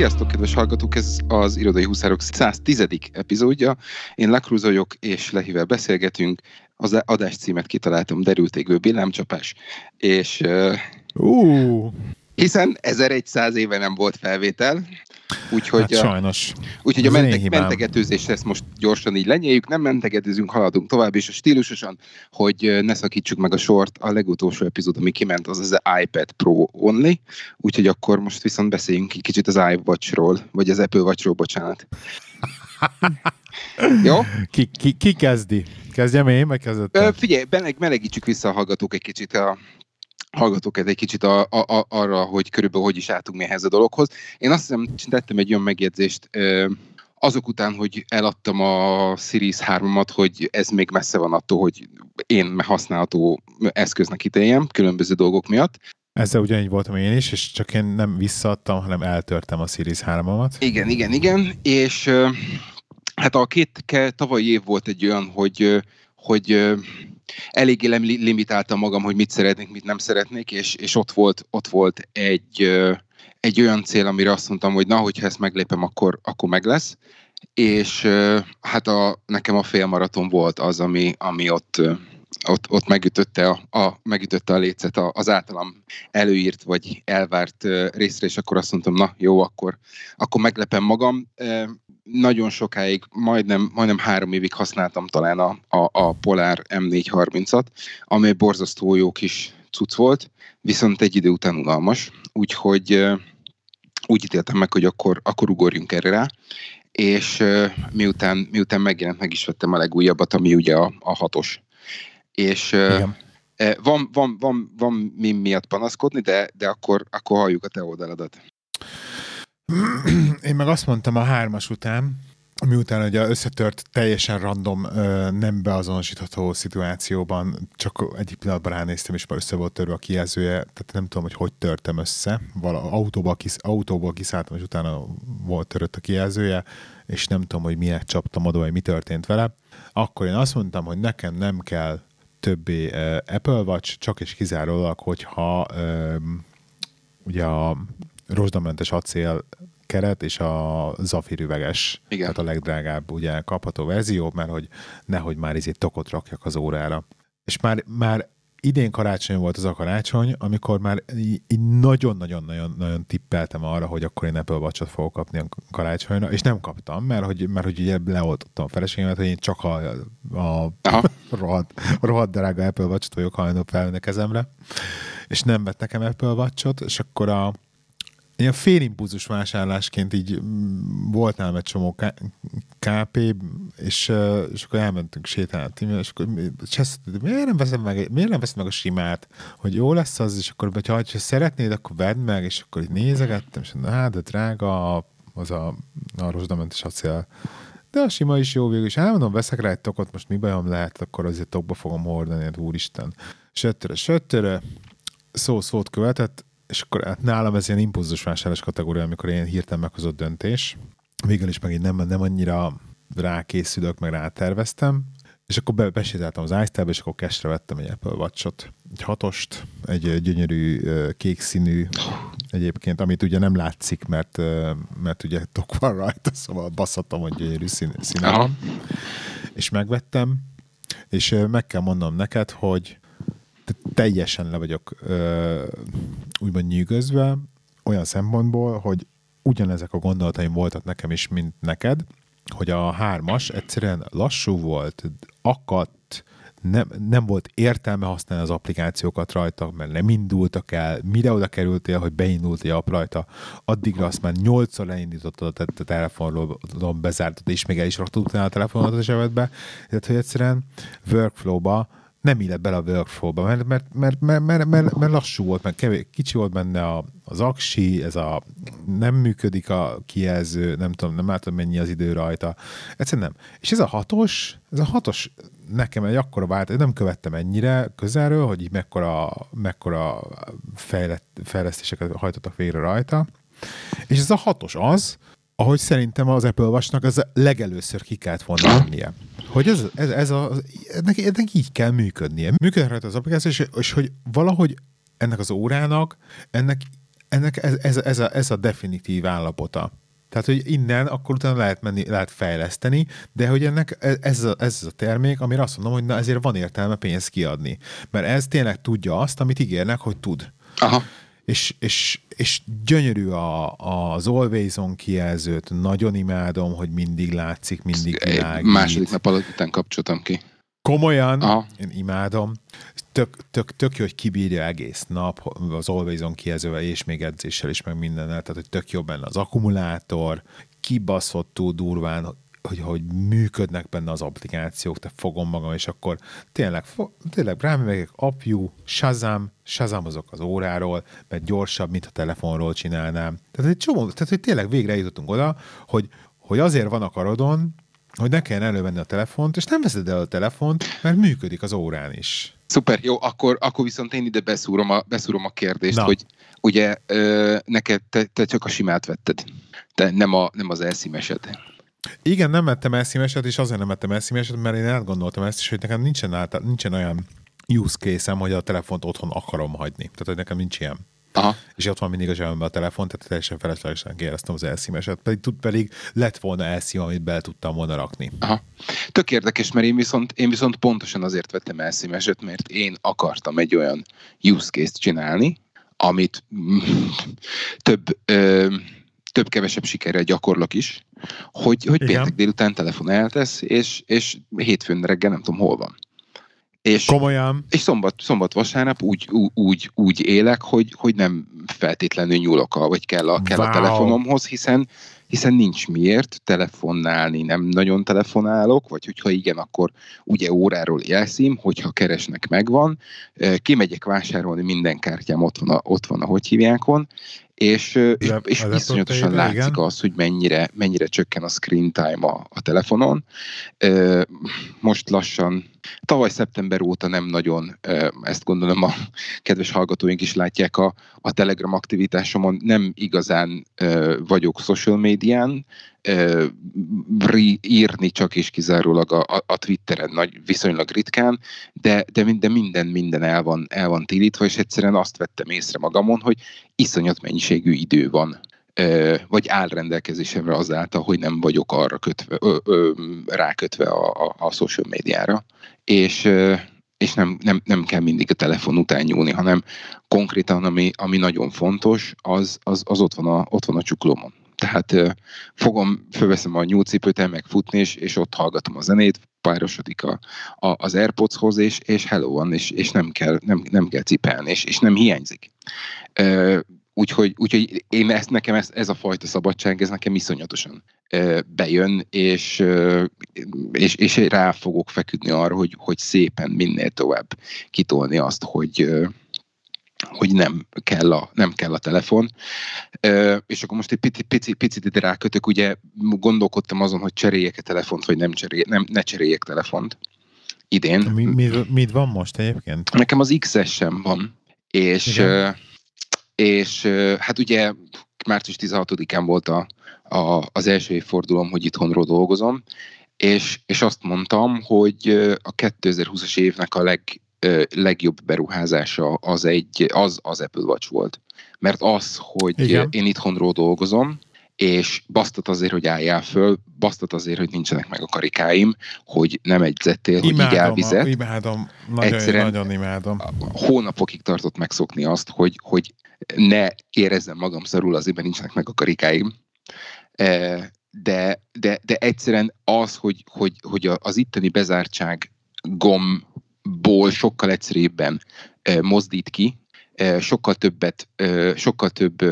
Sziasztok, kedves hallgatók! Ez az Irodai Huszárok 110. epizódja. Én Lakruz vagyok, és Lehivel beszélgetünk. Az adás címet kitaláltam, derült égő villámcsapás, és uh. hiszen 1100 éve nem volt felvétel, Úgyhogy, hát sajnos. Úgyhogy a menteg, mentegetőzést ezt most gyorsan így lenyeljük, nem mentegetőzünk, haladunk tovább, és a stílusosan, hogy ne szakítsuk meg a sort, a legutolsó epizód, ami kiment, az az iPad Pro Only, úgyhogy akkor most viszont beszéljünk egy kicsit az iWatch-ról, vagy az Apple Watch-ról, bocsánat. Jó? Ki, ki, ki kezdi? Kezdjem én, meg kezdettem? Figyelj, meleg, melegítsük vissza a hallgatók egy kicsit a, hallgatok egy kicsit a, a, a, arra, hogy körülbelül hogy is álltunk mi ehhez a dologhoz. Én azt hiszem, tettem egy olyan megjegyzést, azok után, hogy eladtam a Series 3-at, hogy ez még messze van attól, hogy én használható eszköznek ítéljem, különböző dolgok miatt. Ezzel ugyanígy voltam én is, és csak én nem visszaadtam, hanem eltörtem a Series 3-amat. Igen, igen, igen, és hát a két tavalyi év volt egy olyan, hogy, hogy eléggé limitáltam magam, hogy mit szeretnék, mit nem szeretnék, és, és ott volt, ott volt egy, egy olyan cél, amire azt mondtam, hogy na, hogyha ezt meglépem, akkor, akkor meg lesz. És hát a, nekem a félmaraton volt az, ami, ami ott, ott, ott megütötte, a, a, megütötte a lécet az általam előírt vagy elvárt részre, és akkor azt mondtam, na jó, akkor, akkor meglepem magam nagyon sokáig, majdnem, majdnem három évig használtam talán a, a, a Polar M430-at, amely borzasztó jó kis cucc volt, viszont egy idő után unalmas, úgyhogy úgy ítéltem meg, hogy akkor, akkor ugorjunk erre rá, és miután, miután megjelent, meg is vettem a legújabbat, ami ugye a, a hatos. És Igen. van, van, van, van mi miatt panaszkodni, de, de akkor, akkor halljuk a te oldaladat. Én meg azt mondtam a hármas után, miután ugye összetört teljesen random, nem beazonosítható szituációban, csak egyik pillanatban ránéztem, és már össze volt törve a kijelzője, tehát nem tudom, hogy hogy törtem össze. Vala, autóból, kis, autóból kiszálltam, és utána volt törött a kijelzője, és nem tudom, hogy miért csaptam oda, vagy mi történt vele. Akkor én azt mondtam, hogy nekem nem kell többé Apple Watch, csak és kizárólag, hogyha ugye a rozsdamentes acél keret és a zafír üveges, Igen. tehát a legdrágább ugye kapható verzió, mert hogy nehogy már izét tokot rakjak az órára. És már, már idén karácsony volt az a karácsony, amikor már így nagyon-nagyon-nagyon tippeltem arra, hogy akkor én Apple watch fogok kapni a karácsonyra, és nem kaptam, mert hogy, mert hogy ugye leoltottam a feleségemet, hogy én csak a, a rohadt, rohadt drága Apple Watch-ot vagyok hajlandó felvenni kezemre, és nem vett nekem Apple Watch-ot, és akkor a, ilyen félimpulzus vásárlásként így mm, volt nálam egy csomó KP, és, és akkor elmentünk sétálni, és akkor miért nem veszem meg, miért nem veszem meg a simát, hogy jó lesz az, és akkor, hogyha, ha szeretnéd, akkor vedd meg, és akkor így nézegettem, és na hát, de drága az a, a rozsdamentes acél. De a sima is jó végül, és elmondom, veszek rá egy tokot, most mi bajom lehet, akkor azért tokba fogom hordani, hát úristen. Söttöre, söttöre, szó szót követett, és akkor hát nálam ez ilyen impulzus vásárlás kategória, amikor én hirtelen meghozott döntés. Végül is megint nem, nem annyira rákészülök, meg ráterveztem, és akkor be, besétáltam az iStyle-be, és akkor kestre vettem egy Apple Watch-ot, egy hatost, egy gyönyörű kék színű egyébként, amit ugye nem látszik, mert, mert ugye tok van rajta, szóval basszatom, hogy gyönyörű szín, színe van. És megvettem, és meg kell mondanom neked, hogy teljesen le vagyok ö, úgymond nyűgözve, olyan szempontból, hogy ugyanezek a gondolataim voltak nekem is, mint neked, hogy a hármas egyszerűen lassú volt, akadt, nem, nem volt értelme használni az applikációkat rajta, mert nem indultak el, mire oda kerültél, hogy beindult egy app rajta, addigra azt már nyolcszor leindítottad a, a telefonról, bezártad, és még el is raktad utána a telefonodat a zsebedbe, tehát hogy egyszerűen workflow-ba nem illett bele a workflow-ba, mert, mert, mert, mert, mert, mert, mert lassú volt, mert kevés, kicsi volt benne a, az aksi, ez a nem működik a kijelző, nem tudom, nem látom mennyi az idő rajta. Egyszerűen nem. És ez a hatos, ez a hatos nekem egy akkora vált, nem követtem ennyire közelről, hogy így mekkora, mekkora fejlett, fejlesztéseket hajtottak végre rajta. És ez a hatos az, ahogy szerintem az Apple Watch-nak ez legelőször ki kellett volna lennie. Hogy ez, ez, ez a, ennek, ennek így kell működnie. Működhet az applikáció, és, és hogy valahogy ennek az órának, ennek ennek ez, ez, ez, a, ez a definitív állapota. Tehát, hogy innen akkor utána lehet menni, lehet fejleszteni, de hogy ennek e, ez a, ez a termék, amire azt mondom, hogy na ezért van értelme pénzt kiadni. Mert ez tényleg tudja azt, amit ígérnek, hogy tud. Aha. És, és, és gyönyörű a, az Always On kijelzőt, nagyon imádom, hogy mindig látszik, mindig világít. Második nap alatt után kapcsoltam ki. Komolyan, Aha. én imádom. Tök, tök, tök jó, hogy kibírja egész nap az Always On kijelzővel, és még edzéssel is, meg mindennel, tehát hogy tök jó benne az akkumulátor, kibaszott túl durván, hogy, hogy működnek benne az applikációk, te fogom magam, és akkor tényleg, tényleg rámegyek, apjú, Shazam, Shazam azok az óráról, mert gyorsabb, mint a telefonról csinálnám. Tehát egy csomó, tehát hogy tényleg végre jutottunk oda, hogy, hogy azért van a karodon, hogy ne kelljen elővenni a telefont, és nem veszed el a telefont, mert működik az órán is. Szuper, jó, akkor, akkor viszont én ide beszúrom a, beszúrom a kérdést, Na. hogy ugye ö, neked te, te csak a simát vetted, te nem, a, nem az elszímeset. Igen, nem vettem elszímeset, és azért nem vettem elszímeset, mert én átgondoltam ezt is, hogy nekem nincsen, által, nincsen olyan use case hogy a telefont otthon akarom hagyni. Tehát, hogy nekem nincs ilyen. Aha. És ott van mindig a zsebemben a telefon, tehát teljesen feleslegesen kérdeztem az elszímeset. Pedig, tud, pedig lett volna elszím, amit bele tudtam volna rakni. Aha. Tök érdekes, mert én viszont, én viszont pontosan azért vettem elszímeset, mert én akartam egy olyan use case-t csinálni, amit több, ö, több-kevesebb sikerrel gyakorlok is, hogy, hogy péntek délután telefon eltesz, és, és hétfőn reggel nem tudom hol van. És, Komolyan. És szombat, szombat vasárnap úgy, úgy, úgy élek, hogy, hogy nem feltétlenül nyúlok a, vagy kell a, kell wow. a telefonomhoz, hiszen hiszen nincs miért telefonálni, nem nagyon telefonálok, vagy hogyha igen, akkor ugye óráról jelszím, hogyha keresnek megvan, kimegyek vásárolni, minden kártyám ott van, a, ott van a hogy hívjákon, és, és, és iszonyatosan látszik igen. az, hogy mennyire, mennyire csökken a screen time a, a telefonon. Most lassan, tavaly szeptember óta nem nagyon, ezt gondolom a kedves hallgatóink is látják a, a Telegram aktivitásomon, nem igazán vagyok social médián, írni csak és kizárólag a, a, Twitteren nagy, viszonylag ritkán, de, de, minden, minden, minden el van, el van tilítva, és egyszerűen azt vettem észre magamon, hogy iszonyat mennyiségű idő van vagy áll rendelkezésemre azáltal, hogy nem vagyok arra kötve, ö, ö, rákötve a, a, a social médiára, és, és nem, nem, nem kell mindig a telefon után nyúlni, hanem konkrétan, ami, ami nagyon fontos, az, az, az ott, van a, ott van a csuklómon. Tehát fogom, fölveszem a nyúlcipőt, elmeg futni, és, és ott hallgatom a zenét, párosodik a, a, az Airpodshoz, és, és hello van, és, és nem, kell, nem, nem kell cipelni, és, és nem hiányzik. Úgyhogy, úgyhogy én ezt, nekem ez, ez a fajta szabadság, ez nekem iszonyatosan bejön, és, és, és rá fogok feküdni arra, hogy, hogy szépen minél tovább kitolni azt, hogy, hogy nem kell a, nem kell a telefon. E, és akkor most egy pici, pici, picit ide rákötök, ugye gondolkodtam azon, hogy cseréljek a telefont, vagy nem, cserél, nem ne cseréljek telefont idén. Mi, mi, mit van most egyébként? Nekem az XS sem van, és, Igen. és hát ugye március 16-án volt a, a, az első évfordulom, hogy itthonról dolgozom, és, és azt mondtam, hogy a 2020-as évnek a leg, legjobb beruházása az, egy, az az Apple Watch volt. Mert az, hogy Igen. én itthonról dolgozom, és basztat azért, hogy álljál föl, basztat azért, hogy nincsenek meg a karikáim, hogy nem egyzettél, hogy így elvizet. Imádom, nagyon, Egyszerűen nagyon imádom. Hónapokig tartott megszokni azt, hogy, hogy ne érezzem magam szarul azért, mert nincsenek meg a karikáim. De, de, de egyszerűen az, hogy, hogy, hogy az itteni bezártság gom ból sokkal egyszerűbben mozdít ki, sokkal többet, sokkal több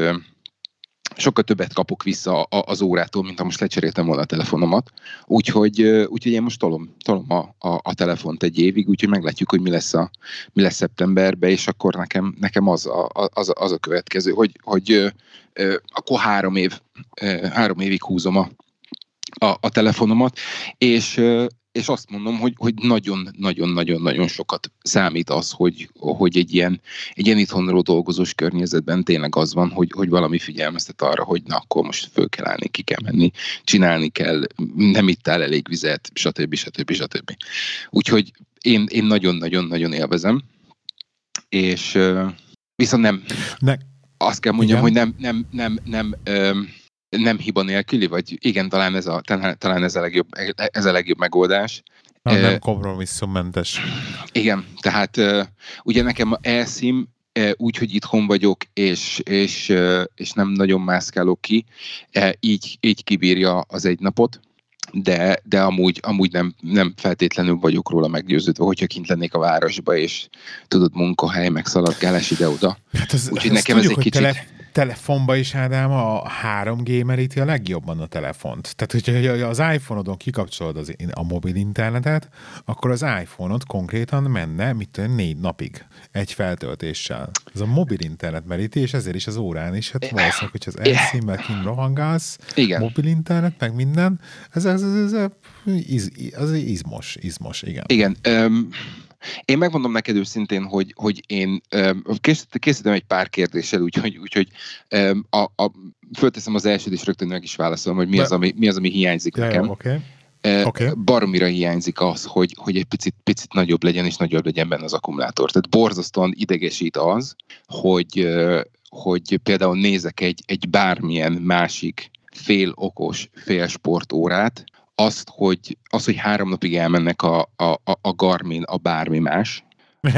sokkal többet kapok vissza az órától, mint ha most lecseréltem volna a telefonomat. Úgyhogy, úgyhogy én most tolom, tolom a, a, a telefont egy évig, úgyhogy meglátjuk, hogy mi lesz, a, mi lesz szeptemberben, és akkor nekem, nekem az, a, az, az a következő, hogy, hogy akkor három, év, három évig húzom a, a, a telefonomat, és, és azt mondom, hogy, hogy nagyon-nagyon-nagyon-nagyon sokat számít az, hogy, hogy egy ilyen, egy ilyen itthonról dolgozós környezetben tényleg az van, hogy, hogy valami figyelmeztet arra, hogy na akkor most föl kell állni, ki kell menni, csinálni kell, nem ittál elég vizet, stb. stb. stb. Úgyhogy én, én nagyon-nagyon-nagyon élvezem, és viszont nem. Ne, azt kell mondjam, igen. hogy nem, nem, nem, nem, nem, nem hiba nélküli, vagy igen, talán ez a, talán ez a legjobb, ez a legjobb megoldás. Na, nem kompromisszummentes. Igen, tehát ugye nekem elszím úgy, hogy itthon vagyok, és, és, és nem nagyon mászkálok ki, így, így kibírja az egy napot, de, de amúgy, amúgy nem, nem feltétlenül vagyok róla meggyőződve, hogyha kint lennék a városba, és tudod, munkahely, meg szaladgálás ide-oda. Hát az, Úgyhogy nekem tudjuk, ez egy kicsit... Tele telefonba is, Ádám, a 3G meríti a legjobban a telefont. Tehát, hogyha az iPhone-odon kikapcsolod az, a mobil internetet, akkor az iPhone-od konkrétan menne, mit tudom, négy napig egy feltöltéssel. Ez a mobil internet meríti, és ezért is az órán is. Hát valószínűleg, hogy az elszínben kint rohangálsz, igen. mobil internet, meg minden, ez, ez, ez, ez, ez, ez, ez izmos, izmos, igen. Igen, um, én megmondom neked őszintén, hogy, hogy én készítem egy pár kérdéssel, úgyhogy, úgyhogy a, a, fölteszem az elsőt, és rögtön meg is válaszolom, hogy mi az, ami, mi az, ami hiányzik ja, nekem. Jó, okay. Okay. Baromira hiányzik az, hogy, hogy egy picit, picit nagyobb legyen, és nagyobb legyen benne az akkumulátor. Tehát borzasztóan idegesít az, hogy, hogy például nézek egy, egy bármilyen másik fél okos, fél sportórát, azt, hogy, az, hogy három napig elmennek a, a, a Garmin, a bármi más.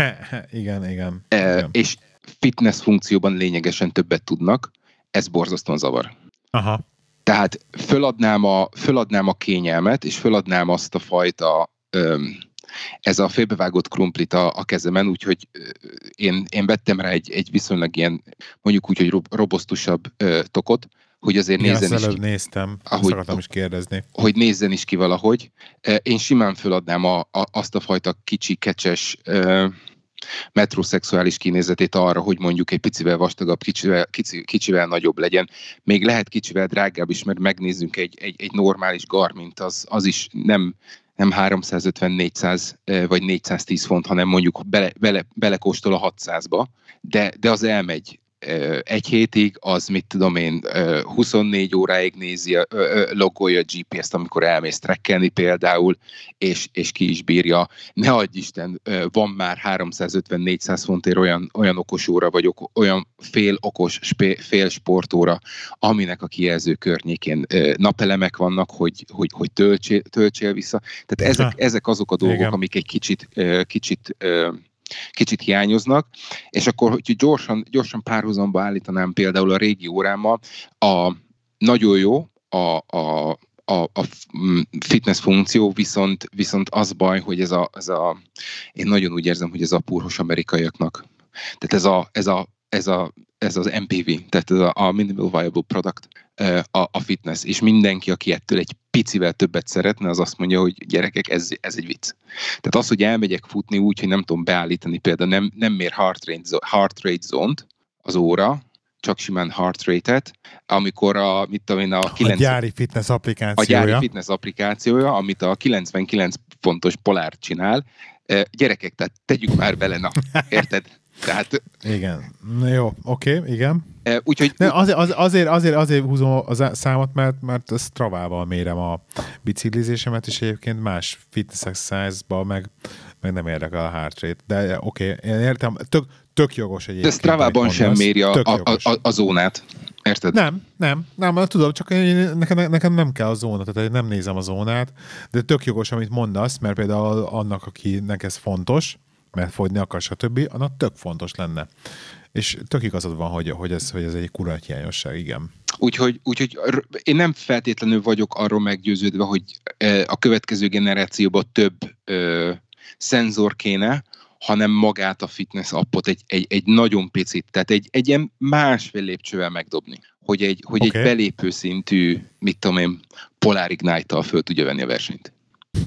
igen, igen, e, igen. És fitness funkcióban lényegesen többet tudnak, ez borzasztóan zavar. Aha. Tehát föladnám a, föladnám a kényelmet, és föladnám azt a fajta öm, ez a félbevágott krumplit a, a kezemen, úgyhogy én, én vettem rá egy, egy viszonylag ilyen, mondjuk úgy, hogy robosztusabb ö, tokot, hogy azért Igen, nézzen is ki. néztem, ahogy, akartam is kérdezni. Hogy nézzen is ki valahogy. Én simán föladnám a, a, azt a fajta kicsi, kecses metroszexuális kinézetét arra, hogy mondjuk egy picivel vastagabb, kicsivel, kicsi, kicsivel nagyobb legyen. Még lehet kicsivel drágább is, mert megnézzünk egy, egy, egy normális Garmint, az, az is nem, nem 350-400 vagy 410 font, hanem mondjuk bele, bele, belekóstol a 600-ba, de, de az elmegy egy hétig, az mit tudom én, 24 óráig nézi, logolja a GPS-t, amikor elmész trekkelni például, és, és ki is bírja. Ne adj Isten, van már 350-400 fontért olyan, olyan okos óra, vagy olyan fél okos, fél sportóra, aminek a kijelző környékén napelemek vannak, hogy, hogy, hogy töltsél, töltsél vissza. Tehát ezek, ezek azok a dolgok, Igen. amik egy kicsit, kicsit kicsit hiányoznak, és akkor, hogy gyorsan, gyorsan párhuzamba állítanám például a régi órámmal, a nagyon jó a, a, a, a fitness funkció, viszont, viszont az baj, hogy ez a, ez a, én nagyon úgy érzem, hogy ez a purhos amerikaiaknak. Tehát ez a, ez a, ez a ez az MPV, tehát ez a, a Minimal Viable Product, a, a fitness, és mindenki, aki ettől egy picivel többet szeretne, az azt mondja, hogy gyerekek, ez, ez egy vicc. Tehát az, hogy elmegyek futni úgy, hogy nem tudom beállítani, például nem, nem mér heart rate, heart rate zone az óra, csak simán heart rate-et, amikor a, mit tudom én, a, 9, a gyári fitness applikációja. A gyári fitness applikációja, amit a 99 fontos polár csinál, gyerekek, tehát tegyük már bele, na, érted? Tehát... Igen. Jó, oké, okay, igen. E, úgyhogy... Ne, azért, az, azért, azért, azért húzom a számot, mert, mert a Stravával mérem a biciklizésemet, és egyébként más fitness exercise meg, meg nem érdekel a heart rate. De oké, okay, én értem, tök, tök jogos egyébként. De Stravában sem méri a, a, a, a zónát. Érted? Nem, nem, nem, tudom, csak én, nekem, nekem nem kell a zóna, tehát nem nézem a zónát, de tök jogos, amit mondasz, mert például annak, akinek ez fontos, mert fogyni akar, stb., annak tök fontos lenne. És tök igazad van, hogy, hogy, ez, hogy ez egy kurát hiányosság, igen. Úgyhogy, úgyhogy én nem feltétlenül vagyok arról meggyőződve, hogy a következő generációban több ö, szenzor kéne, hanem magát a fitness appot egy, egy, egy nagyon picit, tehát egy, egy ilyen másfél lépcsővel megdobni, hogy egy, hogy okay. egy belépő szintű, mit tudom én, Polar Ignite-tal föl tudja venni a versenyt.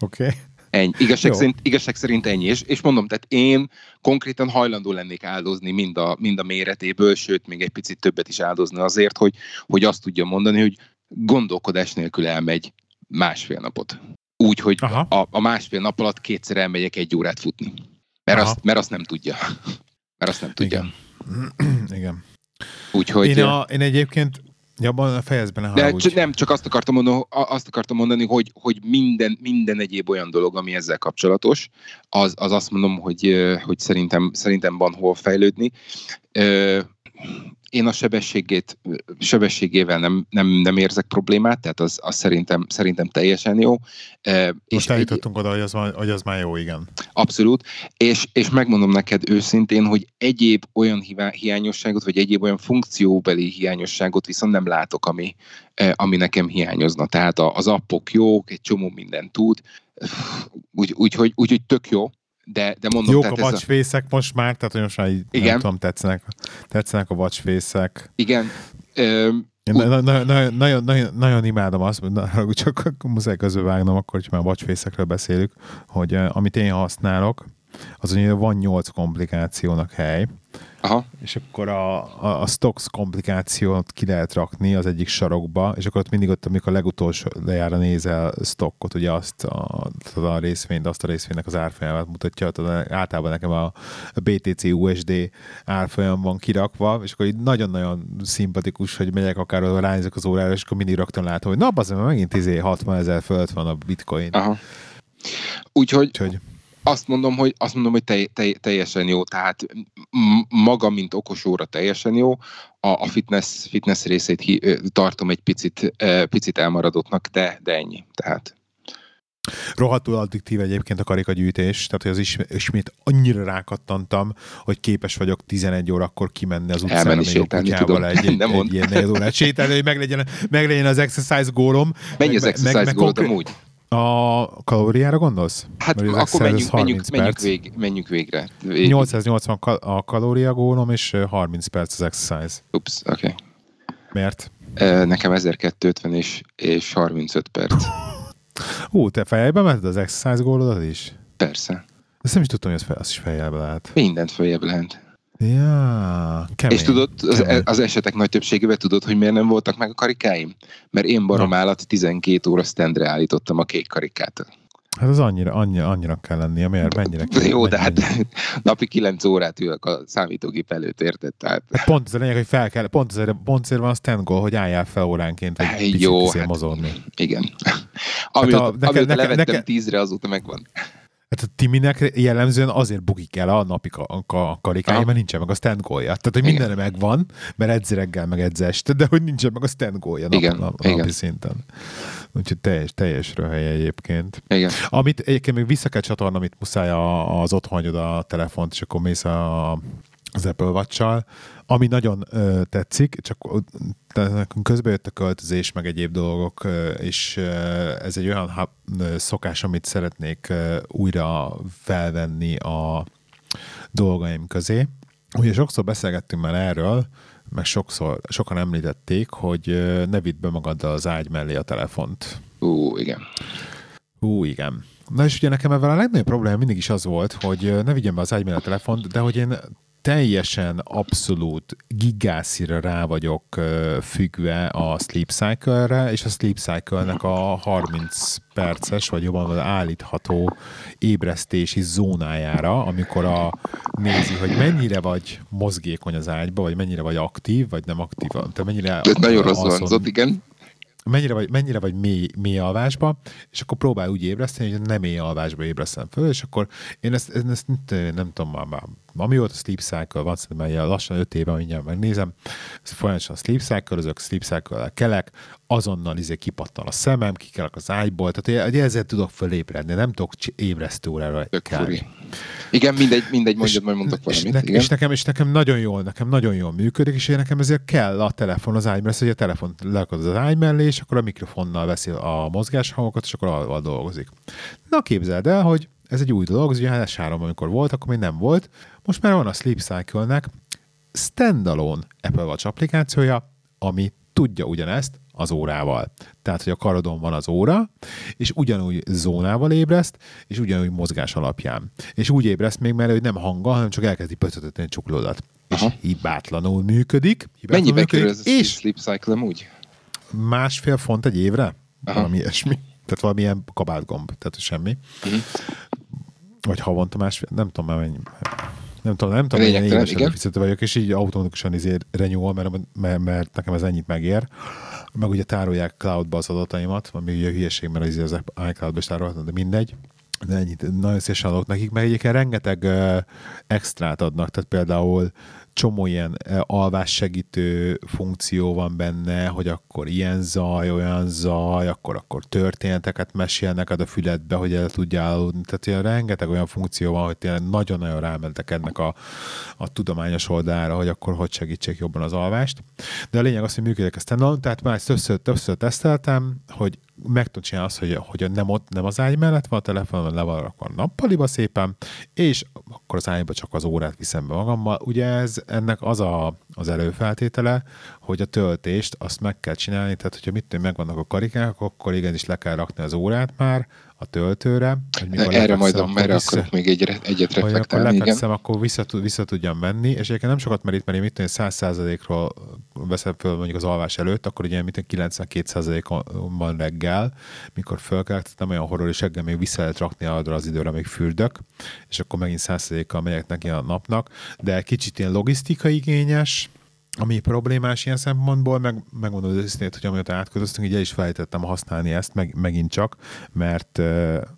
Oké. Okay. Ennyi. Igazság, szerint, igazság szerint ennyi. És, és mondom, tehát én konkrétan hajlandó lennék áldozni mind a, mind a méretéből, sőt, még egy picit többet is áldozni azért, hogy, hogy azt tudja mondani, hogy gondolkodás nélkül elmegy másfél napot. Úgy, hogy a, a másfél nap alatt kétszer elmegyek egy órát futni. Mert, azt, mert azt nem tudja. Mert azt nem tudja. Igen. Igen. Úgyhogy... Én, a, én egyébként Jobban a fejezben ne De csak, nem, csak azt akartam mondani, azt akartam mondani hogy, hogy minden, minden egyéb olyan dolog, ami ezzel kapcsolatos, az, az azt mondom, hogy, hogy szerintem, szerintem van hol fejlődni. Én a sebességét, sebességével nem, nem, nem érzek problémát, tehát az, az szerintem, szerintem teljesen jó. Ö, Most egy- eljutottunk oda, hogy az, már, hogy az már jó, igen. Abszolút, és, és megmondom neked őszintén, hogy egyéb olyan hiányosságot, vagy egyéb olyan funkcióbeli hiányosságot viszont nem látok, ami, eh, ami nekem hiányozna. Tehát az appok jók, egy csomó mindent tud, úgyhogy úgy, úgy, úgy, úgy tök jó, de, de mondom, Jók a tehát a, watchfészek most már, tehát hogy most már így, Igen. nem tudom, tetszenek, tetszenek a watchfészek. igen, ö, Én na- na- na- nagyon, nagyon, nagyon, imádom azt, na, csak muszáj közbevágnom, akkor, hogy már watchfészekről beszélünk, hogy amit én használok, az ugye van 8 komplikációnak hely, aha, és akkor a, a, a stocks komplikációt ki lehet rakni az egyik sarokba, és akkor ott mindig ott, amikor a legutolsó lejára nézel stockot, ugye azt a, a részvényt, azt a részvénynek az árfolyamát mutatja, tudod, általában nekem a BTC USD árfolyam van kirakva, és akkor így nagyon-nagyon szimpatikus, hogy megyek akár oda ránézek az órára, és akkor mindig rögtön látom, hogy na, az megint izé 60 ezer fölött van a bitcoin. aha. Úgyhogy Úgyhogy azt mondom, hogy, azt mondom, hogy tej, tej, teljesen jó, tehát maga, mint okos óra teljesen jó, a, a fitness, fitness részét hi, tartom egy picit, picit elmaradottnak, de, de ennyi. Tehát. Rohadtul addiktív egyébként a karikagyűjtés, tehát hogy az is, ismét annyira rákattantam, hogy képes vagyok 11 órakor kimenni az utcára még a kutyával egy, egy, Nem egy ilyen negyed órát. Sétálni, hogy meglegyen, meglegyen az exercise gólom. mennyi Meg- az meg- exercise meg goal konkrét- amúgy? A kalóriára gondolsz? Hát Mert akkor menjünk, menjünk, 30 menjünk, vég, menjünk végre. Vég. 880 kal- a kalória gólom, és ö, 30 perc az exercise. Ups, oké. Miért? Okay. Nekem 1250 és, és 35 perc. Ú, te fejbe meted az exercise gólodat is? Persze. Ezt nem is tudtam, hogy az, fel, az is fejjelbe lehet. Mindent följebb lehet. Ja, kemény. És tudod, az, kemény. az esetek nagy többségében tudod, hogy miért nem voltak meg a karikáim? Mert én barom állat 12 óra standre állítottam a kék karikát. Hát az annyira, annyira, annyira kell lennie, miért? Mennyire kell? Jó, de hát napi 9 órát ülök a számítógép előtt, érted? Tehát Pont az a lényeg, hogy fel kell, pont azért, pont azért van a stand goal, hogy álljál fel óránként egy Hát, picit jó, hát- mozogni. igen. Amióta, a- neked- amióta neked- levettem neked- 10-re, azóta megvan. Hát a Timinek jellemzően azért bukik el a napi ka- a karikája, Aha. mert nincsen meg a stand goalja. Tehát, hogy Igen. mindenre megvan, mert edz reggel, meg edz este, de hogy nincsen meg a stand goalja nap, Igen, nap, igen. napi szinten. Úgyhogy teljes, teljes röhely egyébként. Igen. Amit egyébként még vissza kell csatolnom, amit muszáj az otthon hagyod a telefont, és akkor mész a, az Apple watch ami nagyon ö, tetszik, csak közben jött a költözés, meg egyéb dolgok, és ez egy olyan ö, szokás, amit szeretnék újra felvenni a dolgaim közé. Ugye sokszor beszélgettünk már erről, meg sokszor, sokan említették, hogy ne vidd be magaddal az ágy mellé a telefont. Ú, igen. Hú, igen. Na és ugye nekem ebben a legnagyobb probléma mindig is az volt, hogy ne vigyem be az ágy a telefont, de hogy én teljesen abszolút gigászira rá vagyok függve a Sleep Cycle-re, és a Sleep Cycle-nek a 30 perces, vagy jobban mondva állítható ébresztési zónájára, amikor a, nézi, hogy mennyire vagy mozgékony az ágyba, vagy mennyire vagy aktív, vagy nem aktív, te mennyire Ez nagyon rossz igen. Mennyire vagy, mennyire vagy mély, mély alvásba, és akkor próbál úgy ébreszteni, hogy nem mély alvásba ébresztem föl, és akkor én ezt, ezt nem, nem tudom már, már amióta Sleep Cycle van, szerintem ilyen lassan öt éve, mindjárt megnézem, folyamatosan Sleep Cycle, azok Sleep cycle kelek, azonnal izé kipattan a szemem, kikelek az ágyból, tehát ugye ezzel tudok fölébredni, nem tudok ébresztő órára kelni. Igen, mindegy, mindegy, mondjad, majd mondok és, valamit. ne, igen. és, nekem, és nekem nagyon jól, nekem nagyon jól működik, és én nekem ezért kell a telefon az ágy, mert hogy a telefon leakad az ágy mellé, és akkor a mikrofonnal veszi a mozgáshangokat, és akkor avval dolgozik. Na képzeld el, hogy ez egy új dolog, ez ugye s amikor volt, akkor még nem volt. Most már van a Sleep Cycle-nek standalone Apple Watch applikációja, ami tudja ugyanezt az órával. Tehát, hogy a karodon van az óra, és ugyanúgy zónával ébreszt, és ugyanúgy mozgás alapján. És úgy ébreszt még mellé, hogy nem hanggal, hanem csak elkezdi pötötetni a csuklódat. És Aha. hibátlanul működik. Hibátlanul Mennyibe kerül ez és sleep cycle amúgy? másfél font egy évre? Aha. Valami ilyesmi. Tehát valamilyen kabátgomb, tehát semmi. Mhm. Vagy havonta másfél, nem tudom már mennyi. Nem tudom, nem tudom, hogy éves előfizető vagyok, és így automatikusan izé renewal, mert, mert, mert, nekem ez ennyit megér. Meg ugye tárolják cloudba az adataimat, ami ugye hülyeség, mert az, az iCloud-ba is tárolhatnak, de mindegy de ennyit nagyon szívesen adok nekik, mert egyébként rengeteg uh, extrát adnak, tehát például csomó ilyen alvássegítő funkció van benne, hogy akkor ilyen zaj, olyan zaj, akkor akkor történeteket mesélnek a füledbe, hogy el tudjál aludni. Tehát ilyen rengeteg olyan funkció van, hogy tényleg nagyon-nagyon rámentek ennek a, a tudományos oldalára, hogy akkor hogy segítsék jobban az alvást. De a lényeg az, hogy működik a standalone, tehát már ezt többször, többször teszteltem, hogy meg tud csinálni azt, hogy, hogy nem, ott, nem az ágy mellett van a telefon, le van rakva a nappaliba szépen, és akkor az ágyba csak az órát viszem be magammal. Ugye ez ennek az a, az előfeltétele, hogy a töltést azt meg kell csinálni, tehát hogyha mit megvannak a karikák, akkor igenis le kell rakni az órát már, a töltőre. Hogy mikor erre majd erre vissza, akarok még egy, egyet reflektálni. Hogy akkor akkor vissza, vissza tudjam menni, és egyébként nem sokat merít, mert én mit tudom, 100%-ról veszem föl mondjuk az alvás előtt, akkor ugye mit 92%-on reggel, mikor fölkeltettem, olyan horror, és reggel még vissza lehet rakni arra az időre, még fürdök, és akkor megint 100%-kal megyek neki a napnak, de kicsit ilyen logisztikai igényes, ami problémás ilyen szempontból, meg, megmondom az őszintét, hogy amióta átközöztünk, így el is felejtettem használni ezt, meg, megint csak, mert,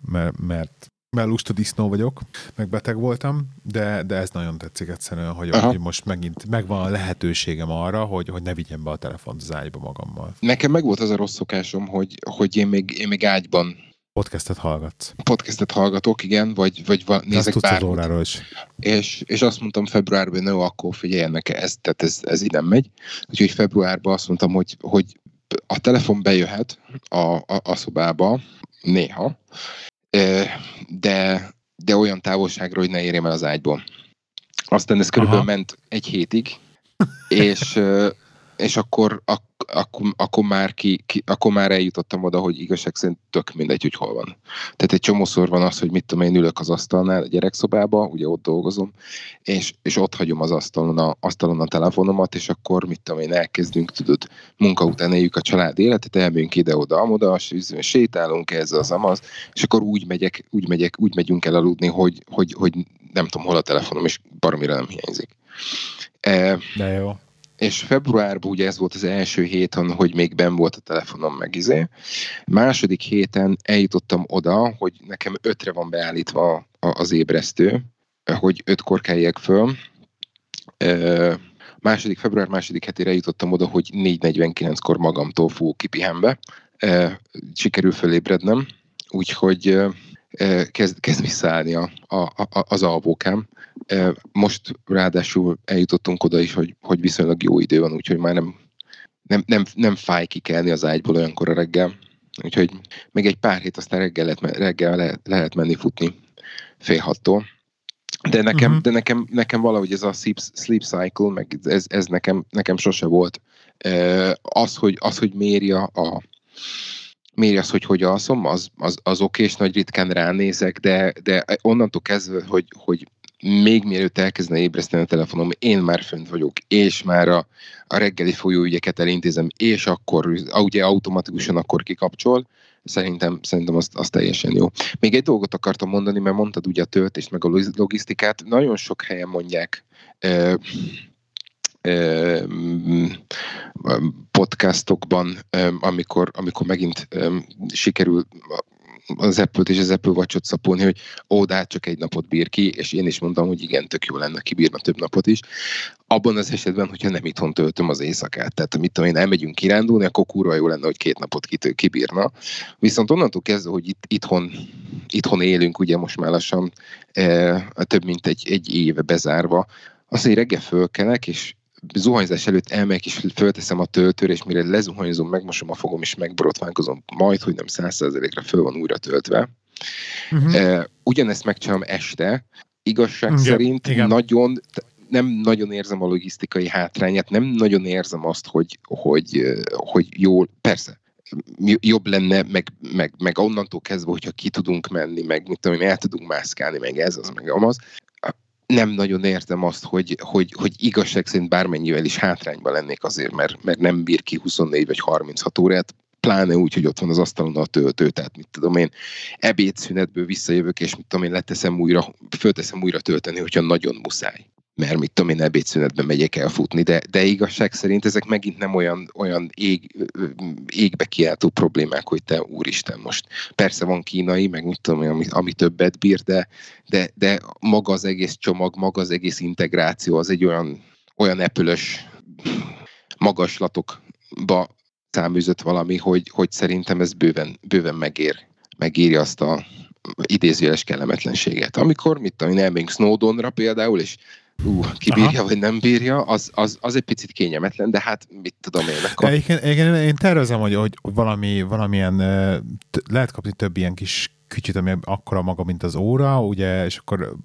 mert, mert mert lusta disznó vagyok, meg beteg voltam, de, de ez nagyon tetszik egyszerűen, hogy, hogy most megint megvan a lehetőségem arra, hogy, hogy ne vigyem be a telefont az ágyba magammal. Nekem meg volt az a rossz szokásom, hogy, hogy én, még, én még ágyban Podcastet hallgatsz. Podcastet hallgatok, igen, vagy, vagy va, nézek azt bármit. óráról is. És, és azt mondtam februárban, no, akkor figyeljenek, ez, tehát ez, ez nem megy. Úgyhogy februárban azt mondtam, hogy, hogy a telefon bejöhet a, a, a szobába, néha, de, de olyan távolságra, hogy ne érjem el az ágyból. Aztán ez körülbelül Aha. ment egy hétig, és, és akkor, ak, akkor, akkor, már ki, ki, akkor már eljutottam oda, hogy igazság szerint tök mindegy, hogy hol van. Tehát egy csomószor van az, hogy mit tudom én, ülök az asztalnál, a gyerekszobába, ugye ott dolgozom, és, és ott hagyom az asztalon a, asztalon a telefonomat, és akkor mit tudom én, elkezdünk, tudod, munka után éljük a család életet, elmegyünk ide-oda, amoda, sétálunk ez az amaz, és akkor úgy megyek, úgy megyek, úgy megyünk el aludni, hogy, hogy, hogy nem tudom, hol a telefonom, és baromira nem hiányzik. E, De jó és februárban ugye ez volt az első héten, hogy még ben volt a telefonom meg izé. Második héten eljutottam oda, hogy nekem ötre van beállítva az ébresztő, hogy ötkor keljek föl. Második, február második hetére eljutottam oda, hogy 4.49-kor magamtól fogok kipihenbe. Sikerül fölébrednem, úgyhogy kezd, kezd visszaállni a, a, a, az alvókám. Most ráadásul eljutottunk oda is, hogy, hogy viszonylag jó idő van, úgyhogy már nem, nem, nem, nem fáj kikelni az ágyból olyankor a reggel. Úgyhogy még egy pár hét, aztán reggel lehet, reggel lehet, lehet menni futni fél hattól. De nekem, uh-huh. de nekem, nekem valahogy ez a sleep, sleep cycle, meg ez, ez nekem, nekem sose volt. Az, hogy, az, hogy méri a, a méri azt, hogy hogy alszom, az, az, az oké, és nagy ritkán ránézek, de, de onnantól kezdve, hogy, hogy még mielőtt elkezdene ébreszteni a telefonom, én már fönt vagyok, és már a, a reggeli folyóügyeket elintézem, és akkor ugye automatikusan akkor kikapcsol, szerintem, szerintem az, az teljesen jó. Még egy dolgot akartam mondani, mert mondtad ugye a töltést, meg a logisztikát, nagyon sok helyen mondják, podcastokban, amikor, amikor megint sikerül az Apple-t és az Apple Watch-ot szapulni, hogy ó, de hát csak egy napot bír ki, és én is mondtam, hogy igen, tök jó lenne, kibírna több napot is. Abban az esetben, hogyha nem itthon töltöm az éjszakát, tehát mit tudom én, elmegyünk kirándulni, akkor kurva jó lenne, hogy két napot kibírna. Viszont onnantól kezdve, hogy itt, itthon, itthon élünk, ugye most már lassan e, több mint egy, egy éve bezárva, az, hogy reggel fölkelek, és zuhanyzás előtt elmegyek és fölteszem a töltőre, és mire lezuhanyzom, megmosom a fogom és megborotválkozom, majd, hogy nem százszerzelékre föl van újra töltve. Uh-huh. Ugyanezt megcsinálom este, igazság igen, szerint igen. nagyon, nem nagyon érzem a logisztikai hátrányát, nem nagyon érzem azt, hogy, hogy, hogy jól, persze, jobb lenne, meg, meg, meg onnantól kezdve, hogyha ki tudunk menni, meg mit tudom, el tudunk mászkálni, meg ez az, meg amaz, nem nagyon értem azt, hogy, hogy, hogy igazság szerint bármennyivel is hátrányban lennék azért, mert, mert nem bír ki 24 vagy 36 órát, pláne úgy, hogy ott van az asztalon a töltő, tehát mit tudom én, ebédszünetből visszajövök, és mit tudom én, leteszem újra, fölteszem újra tölteni, hogyha nagyon muszáj mert mit tudom én, ebédszünetben megyek elfutni, de, de igazság szerint ezek megint nem olyan, olyan ég, égbe kiáltó problémák, hogy te úristen most. Persze van kínai, meg mit tudom én, ami, ami többet bír, de, de, de maga az egész csomag, maga az egész integráció az egy olyan, olyan epülös magaslatokba száműzött valami, hogy, hogy szerintem ez bőven, bőven megér, megéri azt a idézőjeles kellemetlenséget. Amikor, mit tudom én, elmegyünk Snowdonra például, és ú, ki bírja, Aha. vagy nem bírja, az, az, az egy picit kényelmetlen, de hát mit tudom én. Akkor... Igen, igen, én tervezem, hogy, hogy valami, valamilyen, lehet kapni több ilyen kis kicsit, ami akkora maga, mint az óra, ugye, és akkor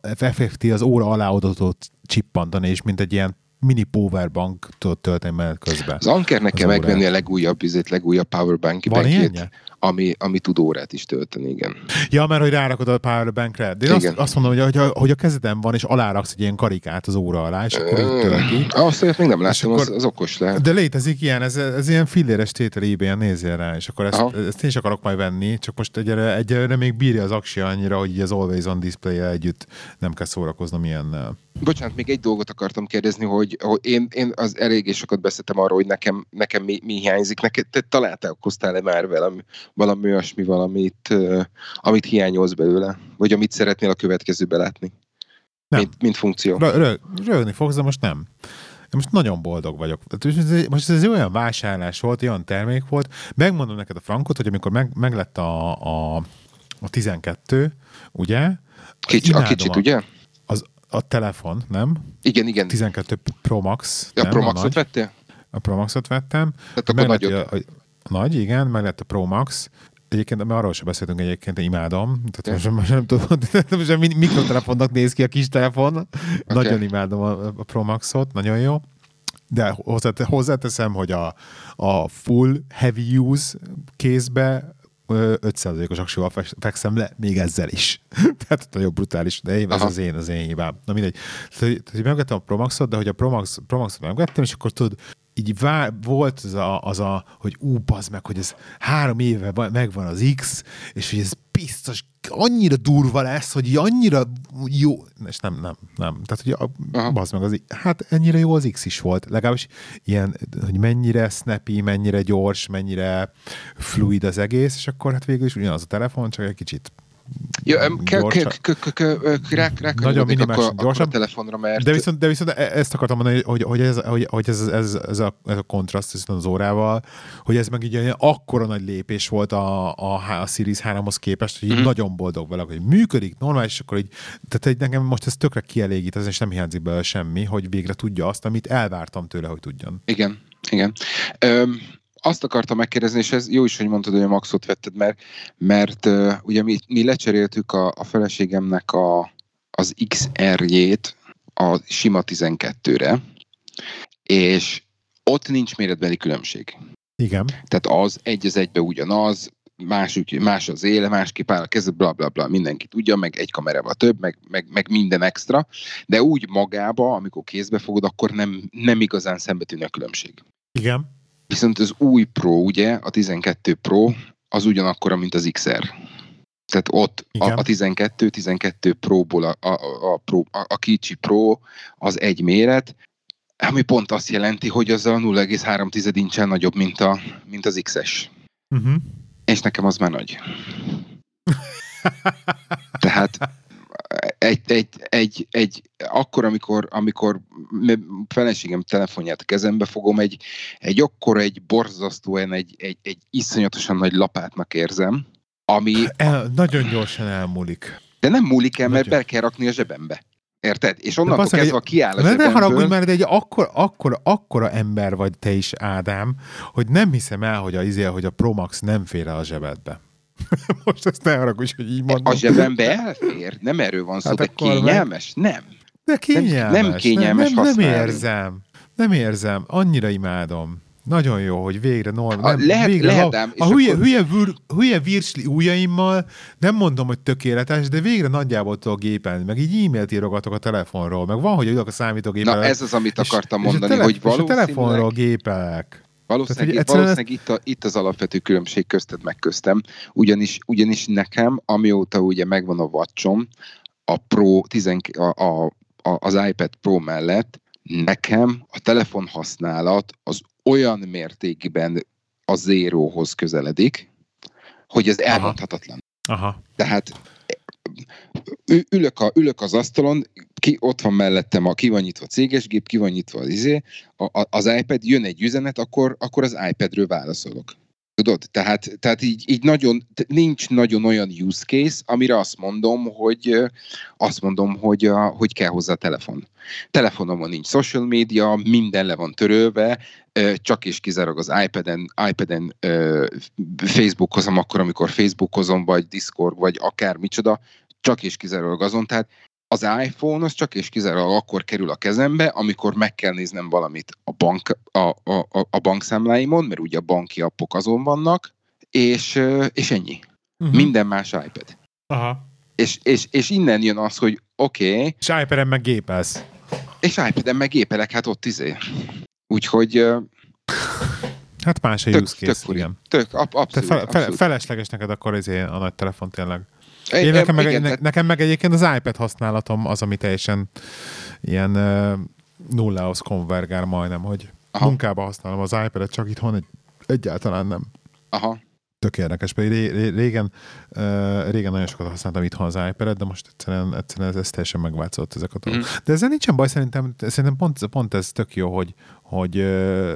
effektív az óra alá odatott csippantani, és mint egy ilyen mini powerbank tudod tölteni menet közben. Az Ankernek kell megvenni a legújabb, izét, legújabb powerbank Van ilyenje? Ami, ami tud órát is tölteni, igen. Ja, mert hogy rárakod a powerbankre. De én azt, azt mondom, hogy, hogy, hogy a kezeden van, és aláraksz egy ilyen karikát az óra alá, és akkor így tölti. Azt hogy még nem látom, akkor, az, az, okos lehet. De létezik ilyen, ez, ez ilyen filléres tétel ebay nézzél rá, és akkor ezt, ezt én is akarok majd venni, csak most egyre, egyre még bírja az aksi annyira, hogy így az Always On display együtt nem kell szórakoznom ilyennel. Bocsánat, még egy dolgot akartam kérdezni, hogy, hogy én, én az eléggé sokat beszéltem arról, hogy nekem, nekem mi, mi hiányzik. Neked te találkoztál-e már velem valami olyasmi valamit, uh, amit hiányolsz belőle? Vagy amit szeretnél a következőbe látni? Nem. Mint, mint funkció. Rö, rögni fogsz, de most nem. Én most nagyon boldog vagyok. Most ez egy olyan vásárlás volt, olyan termék volt. Megmondom neked a frankot, hogy amikor meg, meg lett a, a, a 12, ugye? Kicsi, a kicsit, a, ugye? A telefon, nem? Igen, igen. 12 Pro Max. Ja, nem? Pro Maxot vettél? A Pro Maxot vettem. Tehát akkor nagyobb. A, a, nagy, igen, meg lett a Pro Max. Egyébként, mert arról sem beszéltünk egyébként, imádom. Tehát most, most nem tudom, most mikrotelefonnak néz ki a kis telefon. Okay. Nagyon imádom a, a Pro Maxot, nagyon jó. De hozzáteszem, hogy a, a full heavy use kézbe 5%-os aksival fekszem le, még ezzel is. Tehát nagyon brutális, de ez az én, az én hibám. Na mindegy. Tehát, tehát megvettem a Pro Max-ot, de hogy a Pro, Max, Pro Max-ot megvettem, és akkor tudod, így vár, volt az a, az a hogy ú, bazd meg, hogy ez három éve megvan az X, és hogy ez biztos annyira durva lesz, hogy annyira jó, és nem, nem, nem. Tehát, hogy a, bazd meg, az, hát ennyire jó az X is volt. Legalábbis ilyen, hogy mennyire snappy, mennyire gyors, mennyire fluid az egész, és akkor hát végül is ugyanaz a telefon, csak egy kicsit Ja, Nagyon minimális, gyorsabb. a telefonra, mert... De viszont, de viszont e- ezt akartam mondani, hogy, hogy, ez, hogy, hogy ez, ez, ez, a, ez a kontraszt az órával, hogy ez meg így egy akkora nagy lépés volt a, a, a Series 3-hoz képest, hogy mm-hmm. nagyon boldog vele, hogy működik, normális, és akkor így, tehát egy, nekem most ez tökre kielégít, ez és nem hiányzik belőle semmi, hogy végre tudja azt, amit elvártam tőle, hogy tudjon. Igen, igen. Öm, azt akartam megkérdezni, és ez jó is, hogy mondtad, hogy a Maxot vetted, mert, mert uh, ugye mi, mi lecseréltük a, a feleségemnek a, az XR-jét a sima 12-re, és ott nincs méretbeli különbség. Igen. Tehát az egy az egybe ugyanaz, más, úgy, más az éle, másképp áll a kezed, bla, bla, bla, mindenki tudja, meg egy kamerával több, meg, meg, meg minden extra, de úgy magába, amikor kézbe fogod, akkor nem, nem igazán szembetűnő a különbség. Igen. Viszont az új Pro, ugye, a 12 Pro, az ugyanakkora, mint az XR. Tehát ott a, a 12, 12 Pro-ból a, a, a, Pro, a, a kicsi Pro az egy méret, ami pont azt jelenti, hogy az a 0,3 incsen nagyobb, mint, a, mint az XS. Uh-huh. És nekem az már nagy. Tehát egy, egy, egy, egy akkor, amikor, amikor feleségem telefonját a kezembe fogom, egy, egy akkor egy borzasztóan, egy, egy, egy iszonyatosan nagy lapátnak érzem, ami... El, nagyon gyorsan elmúlik. De nem múlik el, mert nagyon. be kell rakni a zsebembe. Érted? És onnantól kezdve, a kiáll a. Ne haragudj, mert egy akkor, akkor, akkora ember vagy te is, Ádám, hogy nem hiszem el, hogy a, izé, hogy a Promax nem fér el a zsebedbe. Most ezt ne haragudj, hogy így mondom. A zsebembe elfér, nem erről van szó, hát de kényelmes? Meg... Nem. De kényelmes. Nem, nem kényelmes nem, nem, nem érzem. Nem érzem. Annyira imádom. Nagyon jó, hogy végre normál. Nem, lehet, végre lehet ám, A hülye, akkor... hülye, hülye, hülye virsli ujjaimmal nem mondom, hogy tökéletes, de végre nagyjából tudok gépelni. Meg így e-mailt írogatok a telefonról. Meg van, hogy ülök a számítógépre. Na ez az, amit és, akartam mondani, és tele, hogy valószínűleg... És a telefonról gépelek. Valószínűleg, Tehát, valószínűleg itt, a, itt az alapvető különbség közted meg köztem, ugyanis, ugyanis nekem, amióta ugye megvan a watchom, a Pro 10, a, a, a, az iPad Pro mellett, nekem a telefon használat az olyan mértékben a zéróhoz közeledik, hogy ez elmondhatatlan. Aha. Tehát ülök, a, ülök az asztalon, ki, ott van mellettem a ki van nyitva a céges gép, ki van nyitva az izé, a, az iPad, jön egy üzenet, akkor, akkor az iPadről válaszolok. Tudod? Tehát, tehát így, így nagyon, nincs nagyon olyan use case, amire azt mondom, hogy azt mondom, hogy, a, hogy kell hozzá a telefon. Telefonomon nincs social media, minden le van törölve, csak és kizárólag az iPad-en, iPad-en Facebookozom akkor, amikor Facebookozom, vagy Discord, vagy akár micsoda, csak és kizárólag azon. Tehát az iPhone az csak és kizárólag akkor kerül a kezembe, amikor meg kell néznem valamit a, bank, a, a, a bankszámláimon, mert ugye a banki appok azon vannak, és, és ennyi. Uh-huh. Minden más iPad. Aha. És, és, és innen jön az, hogy oké. Okay, és iPad-en meg gépelsz. És iPad-en meg gépelek, hát ott izé. Úgyhogy... Hát más a use case, tök, igen. Tök, ab, abszolút, fel, fel, felesleges neked akkor izé a nagy telefon tényleg. Én, én nekem, meg, igen, nekem meg egyébként az iPad használatom az, ami teljesen ilyen uh, nullához konvergál majdnem, hogy Aha. munkába használom az iPad-et, csak itthon egy, egyáltalán nem. Aha. Tök érdekes, pedig régen, uh, régen nagyon sokat használtam itthon az iPad-et, de most egyszerűen, egyszerűen ez, ez teljesen megváltozott ezek a dolgok. Mm. De ezzel nincsen baj, szerintem, szerintem pont, pont ez tök jó, hogy, hogy uh,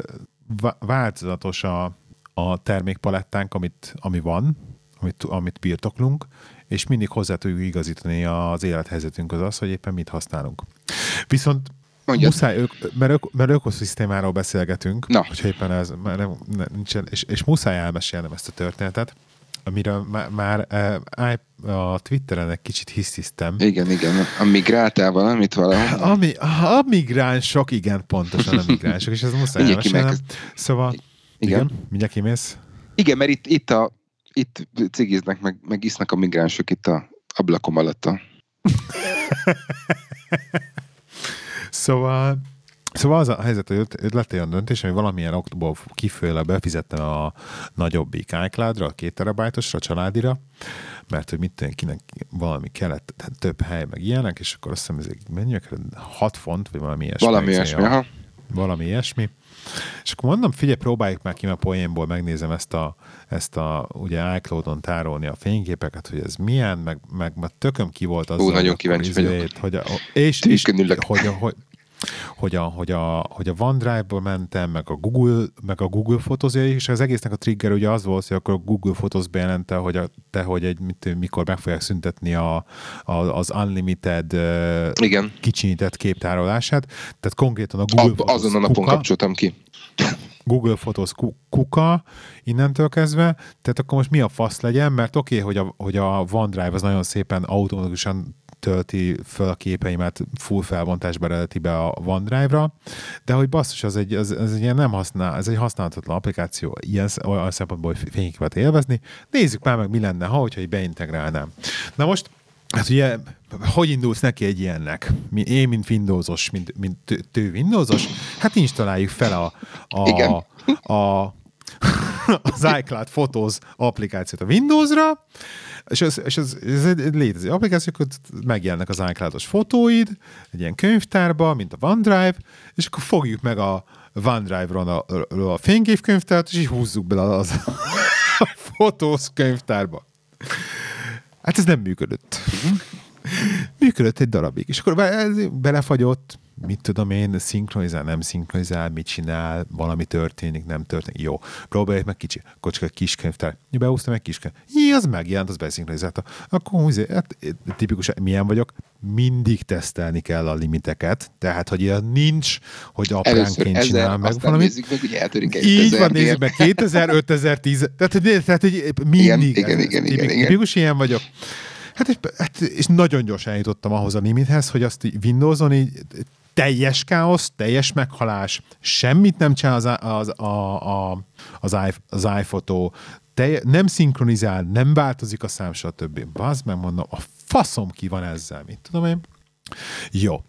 változatos a, a termékpalettánk, amit, ami van, amit, amit birtoklunk, és mindig hozzá tudjuk igazítani az élethelyzetünkhöz az, hogy éppen mit használunk. Viszont Mondjad. Muszáj, ök, mert, ök, mert ökoszisztémáról beszélgetünk, Na. hogyha éppen ez, már nem, nem, nincsen, és, és muszáj elmesélnem ezt a történetet, amiről már, már e, a Twitteren egy kicsit hisztisztem. Igen, igen, a migráltál valamit valahol? A, mi, a migránsok, igen, pontosan a migránsok, és ez muszáj elmesélnem. Szóval, igen, igen mindjárt kimész. Igen, mert itt, itt a itt cigiznek, meg, meg isznak a migránsok itt a ablakom alatt. szóval Szóval az a helyzet, hogy lett olyan döntés, hogy valamilyen októból kifőle befizettem a nagyobbik iCloud-ra, a két terabájtosra, a családira, mert hogy mit tenni, kinek valami kellett, tehát több hely, meg ilyenek, és akkor azt hiszem, ez mennyi, 6 font, vagy valami ilyesmi. Valami ilyesmi, aha. Valami ilyesmi. És akkor mondom, figyelj, próbáljuk már ki a poénból, megnézem ezt a, ezt a ugye iCloud-on tárolni a fényképeket, hogy ez milyen, meg, meg, meg tököm ki volt az. Ó, nagyon kíváncsi izét, vagyok. Hogy a, és, és, hogy, a, hogy, hogy a, hogy a, hogy a OneDrive-ból mentem, meg a Google, meg a Google Photos, és az egésznek a trigger ugye az volt, hogy akkor a Google Photos bejelente, hogy a, te, hogy egy, mit, mikor meg fogják szüntetni a, a, az unlimited Igen. kicsinyített képtárolását. Tehát konkrétan a Google a, Azon a napon kuka, kapcsoltam ki. Google Photos kuka innentől kezdve, tehát akkor most mi a fasz legyen, mert oké, okay, hogy, a, hogy a OneDrive az nagyon szépen automatikusan tölti föl a képeimet full felbontásba eredeti be a OneDrive-ra, de hogy basszus, az egy, az, az egy ilyen nem használ, ez egy használhatatlan applikáció, ilyen olyan szempontból, hogy fényképet élvezni. Nézzük már meg, mi lenne, ha, hogyha beintegrálnám. Na most Hát ugye, hogy indulsz neki egy ilyennek? Én, mint Windowsos, mint, mint tő Windowsos, hát installáljuk fel a, a, Igen. a, az iCloud Photos applikációt a Windowsra, és ez, és ez, ez egy létező applikáció, hogy megjelennek az iCloud-os fotóid, egy ilyen könyvtárba, mint a OneDrive, és akkor fogjuk meg a OneDrive-ról a, a fényképkönyvtárt, és így húzzuk bele az a fotósz könyvtárba. Hát ez nem működött. Működött egy darabig. És akkor belefagyott, mit tudom én, szinkronizál, nem szinkronizál, mit csinál, valami történik, nem történik. Jó, próbáljuk meg kicsi, akkor csak egy kis könyvtár. Beúztam egy kis könyv. Jé, az megjelent, az beszinkronizálta. Akkor húzé, hát, tipikus, milyen vagyok, mindig tesztelni kell a limiteket, tehát, hogy ilyen nincs, hogy apránként csinál meg valamit. Nézzük meg, hogy eltörik egy Így van, nézzük meg, 2000, 5010, tehát, tehát hogy mindig. Igen, igen, igen, igen, igen. Tipikus ilyen vagyok. Hát és, hát, és nagyon gyorsan eljutottam ahhoz a limithez, hogy azt Windows-on így teljes káosz, teljes meghalás, semmit nem csinál az, az, a, a, az, az iPhoto, telje, nem szinkronizál, nem változik a szám, stb. Bazd meg mondom, a faszom ki van ezzel, mit tudom én. Jó.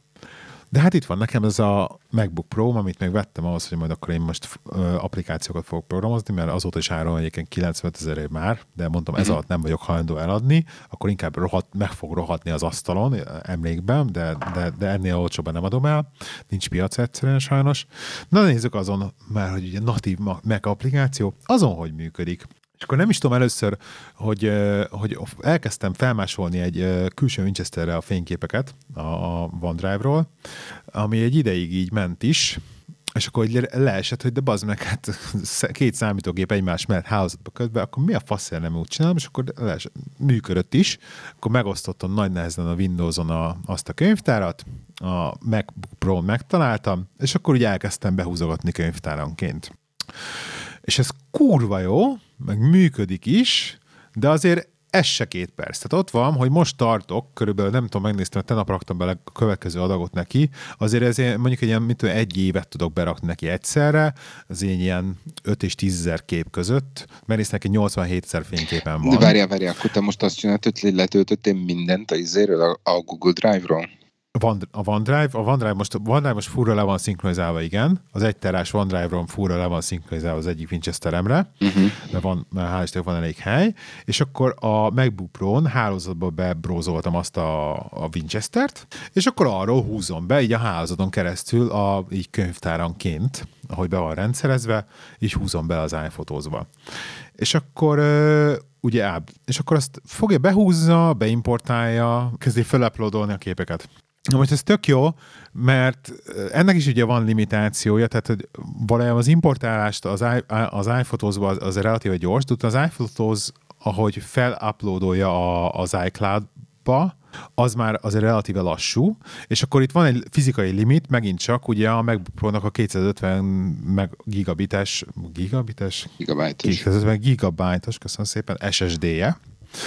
De hát itt van nekem ez a MacBook Pro, amit még vettem ahhoz, hogy majd akkor én most ö, applikációkat fogok programozni, mert azóta is áron egyébként 95 ezer már, de mondtam, ez uh-huh. alatt nem vagyok hajlandó eladni, akkor inkább rohadt, meg fog rohadni az asztalon emlékben, de, de, de ennél olcsóban nem adom el, nincs piac egyszerűen sajnos. Na nézzük azon, már hogy ugye natív Mac applikáció, azon, hogy működik. És akkor nem is tudom először, hogy, hogy elkezdtem felmásolni egy külső Winchesterre a fényképeket a OneDrive-ról, ami egy ideig így ment is, és akkor hogy leesett, hogy de bazd meg, hát két számítógép egymás mellett hálózatba kötve, akkor mi a faszért nem úgy csinálom, és akkor leesett, működött is, akkor megosztottam nagy nehezen a Windows-on a, azt a könyvtárat, a MacBook pro megtaláltam, és akkor úgy elkezdtem behúzogatni könyvtáranként. És ez kurva jó, meg működik is, de azért ez se két perc. Tehát ott van, hogy most tartok, körülbelül nem tudom, megnéztem, hogy tenap raktam bele a következő adagot neki, azért ezért mondjuk egy ilyen, mit tudom, egy évet tudok berakni neki egyszerre, az én ilyen 5 és 10 ezer kép között, mert nézd neki 87 ezer fényképen van. De várjál, várjál, akkor te most azt csináltad, hogy letöltöttél mindent a izéről, a, a Google Drive-ról? A OneDrive, a OneDrive most, a OneDrive most furra le van szinkronizálva, igen. Az egy terás OneDrive-ron furra le van szinkronizálva az egyik Winchesteremre, uh-huh. de van, hál' Istennek van elég hely, és akkor a MacBook Pro-n hálózatba bebrózoltam azt a, a Winchester-t, és akkor arról húzom be, így a hálózaton keresztül, a, így könyvtáranként, ahogy be van rendszerezve, így húzom be az iPhotózba. És akkor ugye és akkor azt fogja, behúzza, beimportálja, kezdi feluploadolni a képeket. Na most ez tök jó, mert ennek is ugye van limitációja, tehát hogy valójában az importálást az, i, az iPhotos-ba az, az relatíve gyors, de az iPhotos, ahogy feluploadolja a, az iCloud-ba, az már azért relatíve lassú, és akkor itt van egy fizikai limit, megint csak ugye a MacBook a 250 meg gigabites, gigabites? Gigabyte-os. 250 gigabyte-os, köszönöm szépen, SSD-je,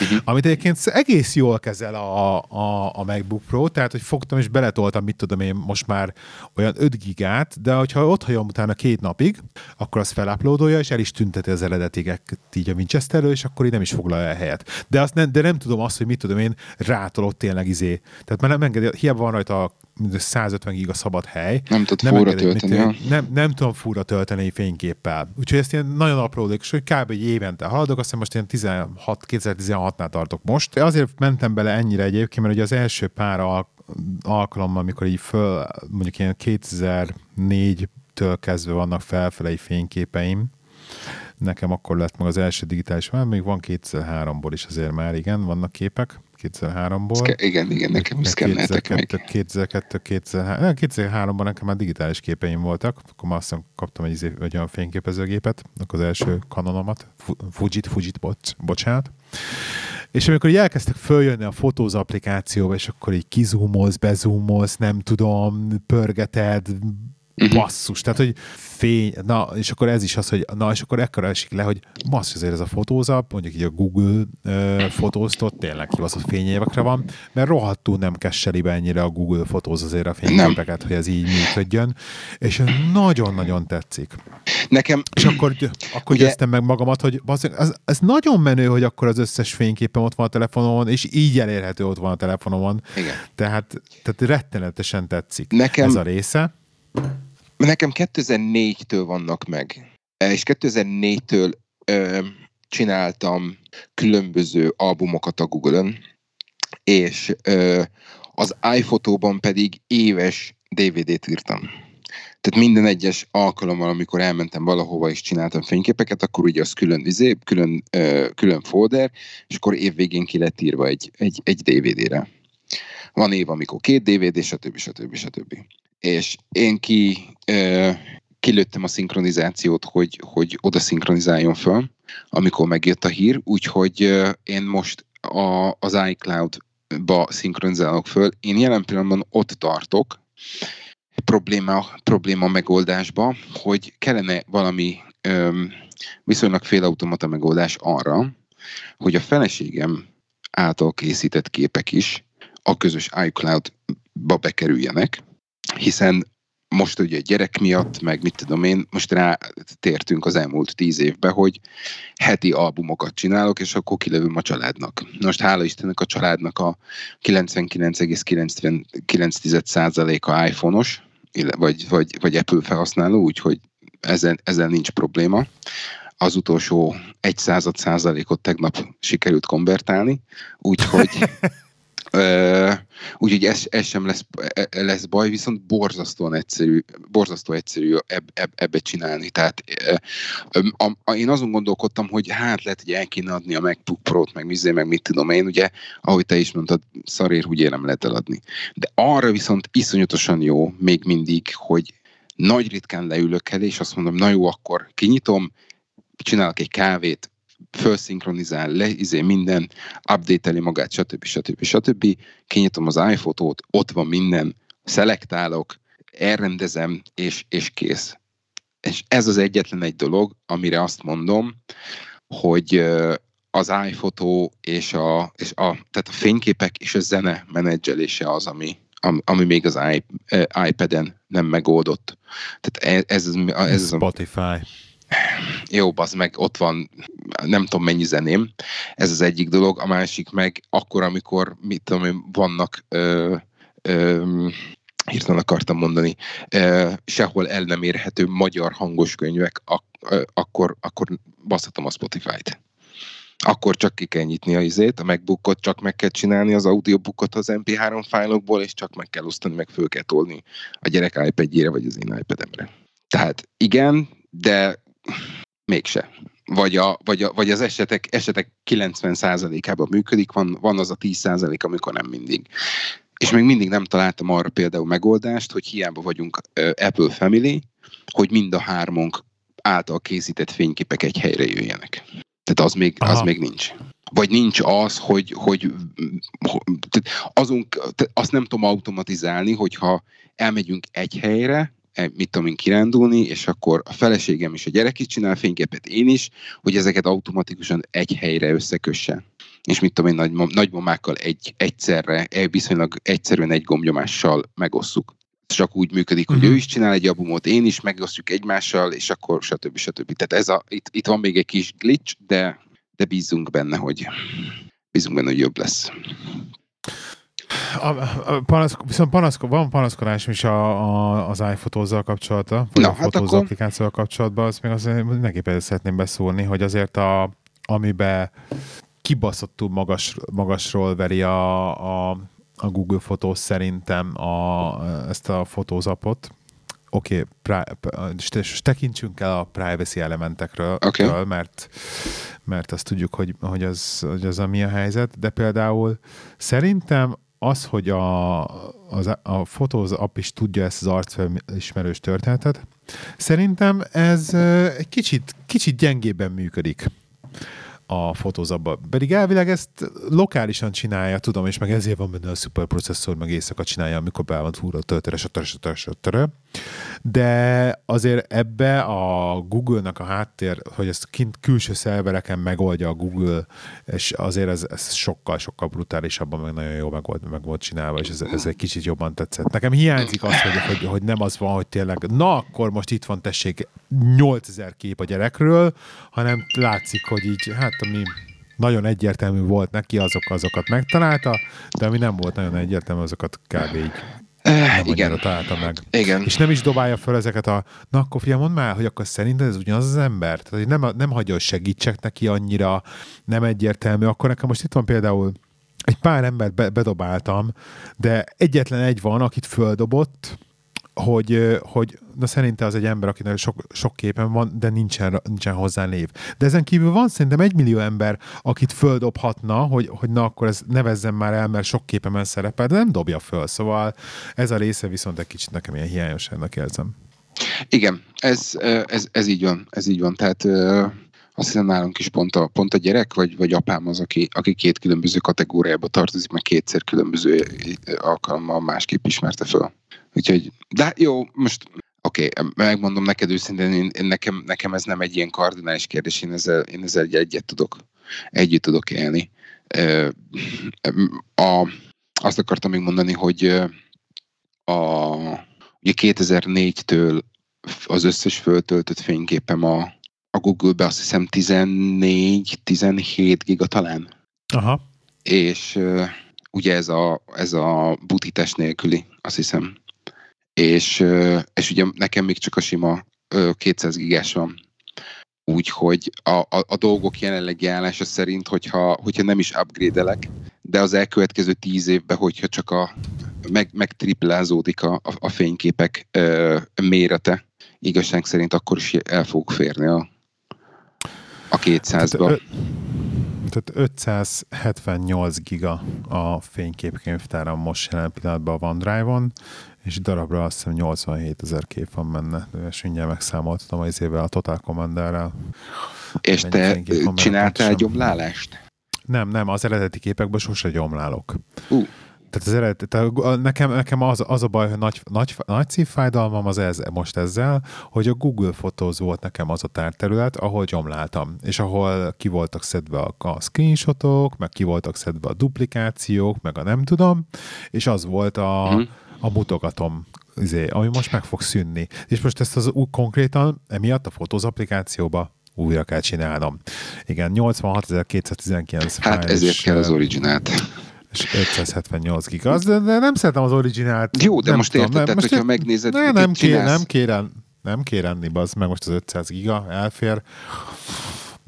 uh-huh. amit egyébként egész jól kezel a, a, a MacBook Pro, tehát hogy fogtam és beletoltam, mit tudom én, most már olyan 5 gigát, de hogyha ott hagyom utána két napig, akkor az feluploadolja, és el is tünteti az eredetiket így a Winchesterről, és akkor így nem is foglalja el helyet. De, azt nem, de nem tudom azt, hogy mit tudom én, rátolott tényleg izé. Tehát már nem engedi, hiába van rajta a 150 giga szabad hely. Nem tud nem fúra tölteni. Nem, nem, nem tudom fúra tölteni fényképpel. Úgyhogy ezt ilyen nagyon aprólék, és hogy kb. egy évente haladok, azt most ilyen 16, 2016-nál tartok most. Azért mentem bele ennyire egyébként, mert ugye az első pár al- alkalommal, amikor így föl, mondjuk ilyen 2004-től kezdve vannak felfelei fényképeim, nekem akkor lett meg az első digitális, már még van 2003-ból is azért már, igen, vannak képek, 2003-ból. igen, igen, nekem is szkenneltek meg. 2002, 2003, 2003-ban nekem már digitális képeim voltak, akkor már aztán kaptam egy, izé- egy olyan fényképezőgépet, akkor az első kanonomat, Fujit, Fujit, bocs, bocsánat. És amikor így elkezdtek följönni a fotóz applikációba, és akkor így kizúmolsz, bezúmolsz, nem tudom, pörgeted, uh-huh. basszus, tehát, hogy fény, na, és akkor ez is az, hogy na, és akkor ekkora esik le, hogy basszus, azért ez a fotózap, mondjuk így a Google uh, fotóztot tényleg kibaszott fényévekre van, mert rohadtul nem kesseli be ennyire a Google fotóz azért a fényképeket, hogy ez így működjön, és nagyon-nagyon tetszik. Nekem... És akkor, akkor ugye... győztem meg magamat, hogy basszus, ez, ez nagyon menő, hogy akkor az összes fényképem ott van a telefonomon, és így elérhető ott van a telefonomon. Igen. Tehát, tehát rettenetesen tetszik Nekem... ez a része. Nekem 2004-től vannak meg, és 2004-től ö, csináltam különböző albumokat a Google-ön, és ö, az iPhoto-ban pedig éves DVD-t írtam. Tehát minden egyes alkalommal, amikor elmentem valahova és csináltam fényképeket, akkor ugye az külön, izé, külön, ö, külön folder, és akkor évvégén ki lett írva egy, egy, egy DVD-re. Van év, amikor két DVD, stb. stb. stb és én ki, ö, kilőttem a szinkronizációt, hogy, hogy oda szinkronizáljon föl, amikor megjött a hír, úgyhogy ö, én most a, az iCloud-ba szinkronizálok föl. Én jelen pillanatban ott tartok, probléma, probléma megoldásba, hogy kellene valami ö, viszonylag félautomata megoldás arra, hogy a feleségem által készített képek is a közös iCloud-ba bekerüljenek, hiszen most ugye gyerek miatt, meg mit tudom én, most rá tértünk az elmúlt tíz évbe, hogy heti albumokat csinálok, és akkor kilövöm a családnak. Most hála Istennek a családnak a 99,99%-a iPhone-os, vagy, vagy, vagy Apple felhasználó, úgyhogy ezzel, ezzel nincs probléma. Az utolsó egy század százalékot tegnap sikerült konvertálni, úgyhogy úgyhogy ez, ez sem lesz, e, e, lesz baj, viszont borzasztóan egyszerű, borzasztó egyszerű eb, eb, ebbe csinálni. Tehát a, a, én azon gondolkodtam, hogy hát lehet, hogy el kéne adni a MacBook Pro-t, meg mizé, meg mit tudom én, ugye, ahogy te is mondtad, szarér úgy nem lehet eladni. De arra viszont iszonyatosan jó még mindig, hogy nagy ritkán leülök el, és azt mondom, na jó, akkor kinyitom, csinálok egy kávét, felszinkronizál le, izé minden, update magát, stb. stb. stb. Kinyitom az iPhone-ot, ott van minden, szelektálok, elrendezem, és, és kész. És ez az egyetlen egy dolog, amire azt mondom, hogy az iPhoto és a, és a, tehát a fényképek és a zene menedzselése az, ami, ami még az iPad-en nem megoldott. Tehát ez, ez, ez, ez Spotify. Jó, az meg ott van, nem tudom mennyi zeném, ez az egyik dolog, a másik meg akkor, amikor, mit tudom én, vannak ö, ö, hirtelen akartam mondani, ö, sehol el nem érhető magyar hangos könyvek, ak, ö, akkor, akkor baszhatom a Spotify-t. Akkor csak ki kell nyitni a izét, a MacBookot csak meg kell csinálni, az audiobookot az MP3 fájlokból, és csak meg kell osztani, meg föl kell tolni a gyerek iPad-jére, vagy az én iPad-emre. Tehát igen, de mégse. Vagy, a, vagy, a, vagy az esetek, esetek 90%-ában működik, van, van az a 10% amikor nem mindig. És még mindig nem találtam arra például megoldást, hogy hiába vagyunk Apple Family, hogy mind a hármunk által készített fényképek egy helyre jöjjenek. Tehát az még, az még nincs. Vagy nincs az, hogy, hogy azunk, azt nem tudom automatizálni, hogyha elmegyünk egy helyre, mit tudom én, kirándulni, és akkor a feleségem és a gyerek is csinál fényképet, én is, hogy ezeket automatikusan egy helyre összekösse. És mit tudom én, nagy, nagymamákkal egy, egyszerre, viszonylag egyszerűen egy gombnyomással megosszuk. Csak úgy működik, hogy uh-huh. ő is csinál egy albumot, én is megosztjuk egymással, és akkor stb. stb. Tehát ez a, itt, itt van még egy kis glitch, de, de bízunk benne, hogy bízunk benne, hogy jobb lesz. A, a panaszko, viszont panaszko, van panaszkodás is a, a, az iPhotózzal kapcsolatban, vagy Na, a hát fotózó akkor... applikációval kapcsolatban, azt még azért mindenképpen szeretném beszólni, hogy azért a, amiben kibaszottul magas, magasról veri a, a, a Google Fotós szerintem a, ezt a fotózapot, oké, okay, tekintsünk el a privacy elementekről, okay. mert, mert azt tudjuk, hogy, hogy, az, hogy az a mi a helyzet, de például szerintem az, hogy a, az, a Photos app is tudja ezt az arcfelismerős történetet, szerintem ez egy kicsit, kicsit gyengébben működik a fotózabba. Pedig elvileg ezt lokálisan csinálja, tudom, és meg ezért van benne a szuperprocesszor, meg éjszaka csinálja, amikor be van túl a töltőre, stb. stb. De azért ebbe a Google-nak a háttér, hogy ezt kint külső szervereken megoldja a Google, és azért ez, ez sokkal, sokkal brutálisabban, meg nagyon jó meg volt, meg volt csinálva, és ez, ez egy kicsit jobban tetszett. Nekem hiányzik az, hogy, hogy, hogy nem az van, hogy tényleg, na akkor most itt van tessék 8000 kép a gyerekről, hanem látszik, hogy így, hát ami nagyon egyértelmű volt neki, azok, azokat megtalálta, de ami nem volt nagyon egyértelmű, azokat kb. így nem igen. találta meg. Igen. És nem is dobálja föl ezeket a, na akkor fiam, mondd már, hogy akkor szerinted ez ugyanaz az ember? Tehát hogy nem, nem hagyja, hogy segítsek neki annyira, nem egyértelmű. Akkor nekem most itt van például egy pár embert be, bedobáltam, de egyetlen egy van, akit földobott, hogy, hogy na szerinte az egy ember, akinek sok, sok képen van, de nincsen, nincsen hozzá név. De ezen kívül van szerintem egy millió ember, akit földobhatna, hogy, hogy na akkor ez nevezzen már el, mert sok képemen szerepel, de nem dobja föl. Szóval ez a része viszont egy kicsit nekem ilyen hiányosságnak érzem. Igen, ez, ez, ez így van, ez így van. Tehát azt hiszem nálunk is pont a, pont a gyerek, vagy, vagy apám az, aki, aki két különböző kategóriába tartozik, meg kétszer különböző alkalommal másképp ismerte föl. Úgyhogy, de jó, most oké, okay, megmondom neked őszintén, én, én nekem, nekem ez nem egy ilyen kardinális kérdés, én ezzel, én ezzel egy, egyet tudok, együtt tudok élni. A, azt akartam még mondani, hogy a, ugye 2004-től az összes föltöltött fényképem a, a Google-be azt hiszem 14-17 giga talán. Aha. És uh, ugye ez a, ez a butítás nélküli, azt hiszem. És, uh, és ugye nekem még csak a sima uh, 200 gigás van. Úgyhogy a, a, a dolgok jelenlegi állása szerint, hogyha, hogyha nem is upgrade-elek, de az elkövetkező tíz évben, hogyha csak a meg, meg triplázódik a, a, a fényképek ö, mérete, igazság szerint akkor is el fogok férni a, a 200-ba. Tehát, 578 giga a fényképkönyvtáram most jelen pillanatban a OneDrive-on, és darabra azt hiszem 87 ezer kép van benne, és mindjárt megszámoltatom az évvel a Total Commander-rel. És te csináltál gyomlálást? Nem, nem, az eredeti képekből sose gyomlálok. Uh. Tehát az eredet, tehát nekem, nekem az, az a baj, hogy nagy, nagy, nagy szívfájdalmam az ez, most ezzel, hogy a Google Photos volt nekem az a tárterület, ahol gyomláltam, és ahol ki voltak szedve a, a screenshotok, meg ki voltak szedve a duplikációk, meg a nem tudom, és az volt a, mm. a mutogatom izé, ami most meg fog szűnni. És most ezt az konkrétan emiatt a fotóz applikációba újra kell csinálnom. Igen, 86.219 Hát ezért kell az originált és 578 giga. Az, de, de nem szeretem az originált. Jó, de nem most érted, tehát, hogyha ér... megnézed, ne, nem, kér, nem kérem, nem kér enni, az meg most az 500 giga elfér.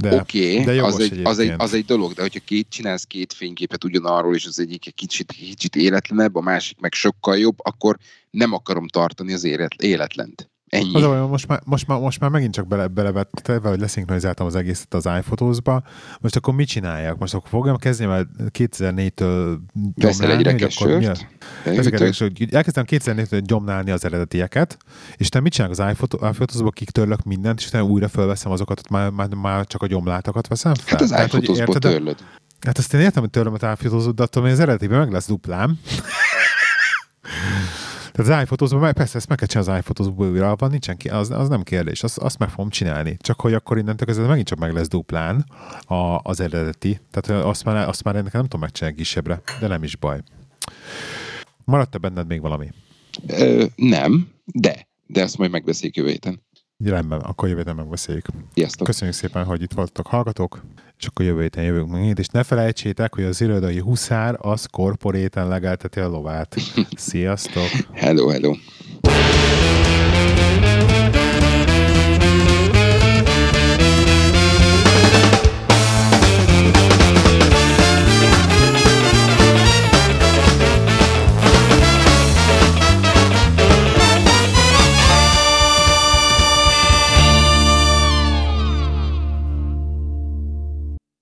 Oké, okay, az, egy, az, egy, az egy dolog, de hogyha két csinálsz két fényképet ugyanarról, és az egyik egy kicsit, kicsit életlenebb, a másik meg sokkal jobb, akkor nem akarom tartani az életlent. Ennyi. Az olyan, most már, most már, most már megint csak bele, belevette, hogy leszinkronizáltam az egészet az iPhotos-ba. Most akkor mit csináljak? Most akkor fogjam kezdeni, mert 2004-től Veszel egy rekesört. Elkezdtem 2004-től gyomnálni az eredetieket, és te mit csinálok az iPhotos-ba, kitörlök mindent, és utána újra fölveszem azokat, már, már, már csak a gyomlátokat veszem fel. Hát az iPhotos-ból törlöd. Hát azt én értem, hogy törlöm a iPhotos de attól, hogy az eredetiben meg lesz duplám. Tehát az iPhotos-ban, persze ezt meg kell csinálni az iPhotos-ból újra, van, nincsen ki, az, az nem kérdés, azt, azt meg fogom csinálni. Csak hogy akkor innentől kezdve megint csak meg lesz duplán a, az eredeti. Tehát azt már, azt már ennek nem tudom megcsinálni kisebbre, de nem is baj. Maradt-e benned még valami? Ö, nem, de. De ezt majd megbeszéljük jövő héten. Rendben, akkor jövő héten megbeszéljük. Sziasztok. Köszönjük szépen, hogy itt voltatok hallgatók, és akkor jövő héten jövünk megint, és ne felejtsétek, hogy az irodai huszár az korporéten legelteti a lovát. Sziasztok! hello, hello!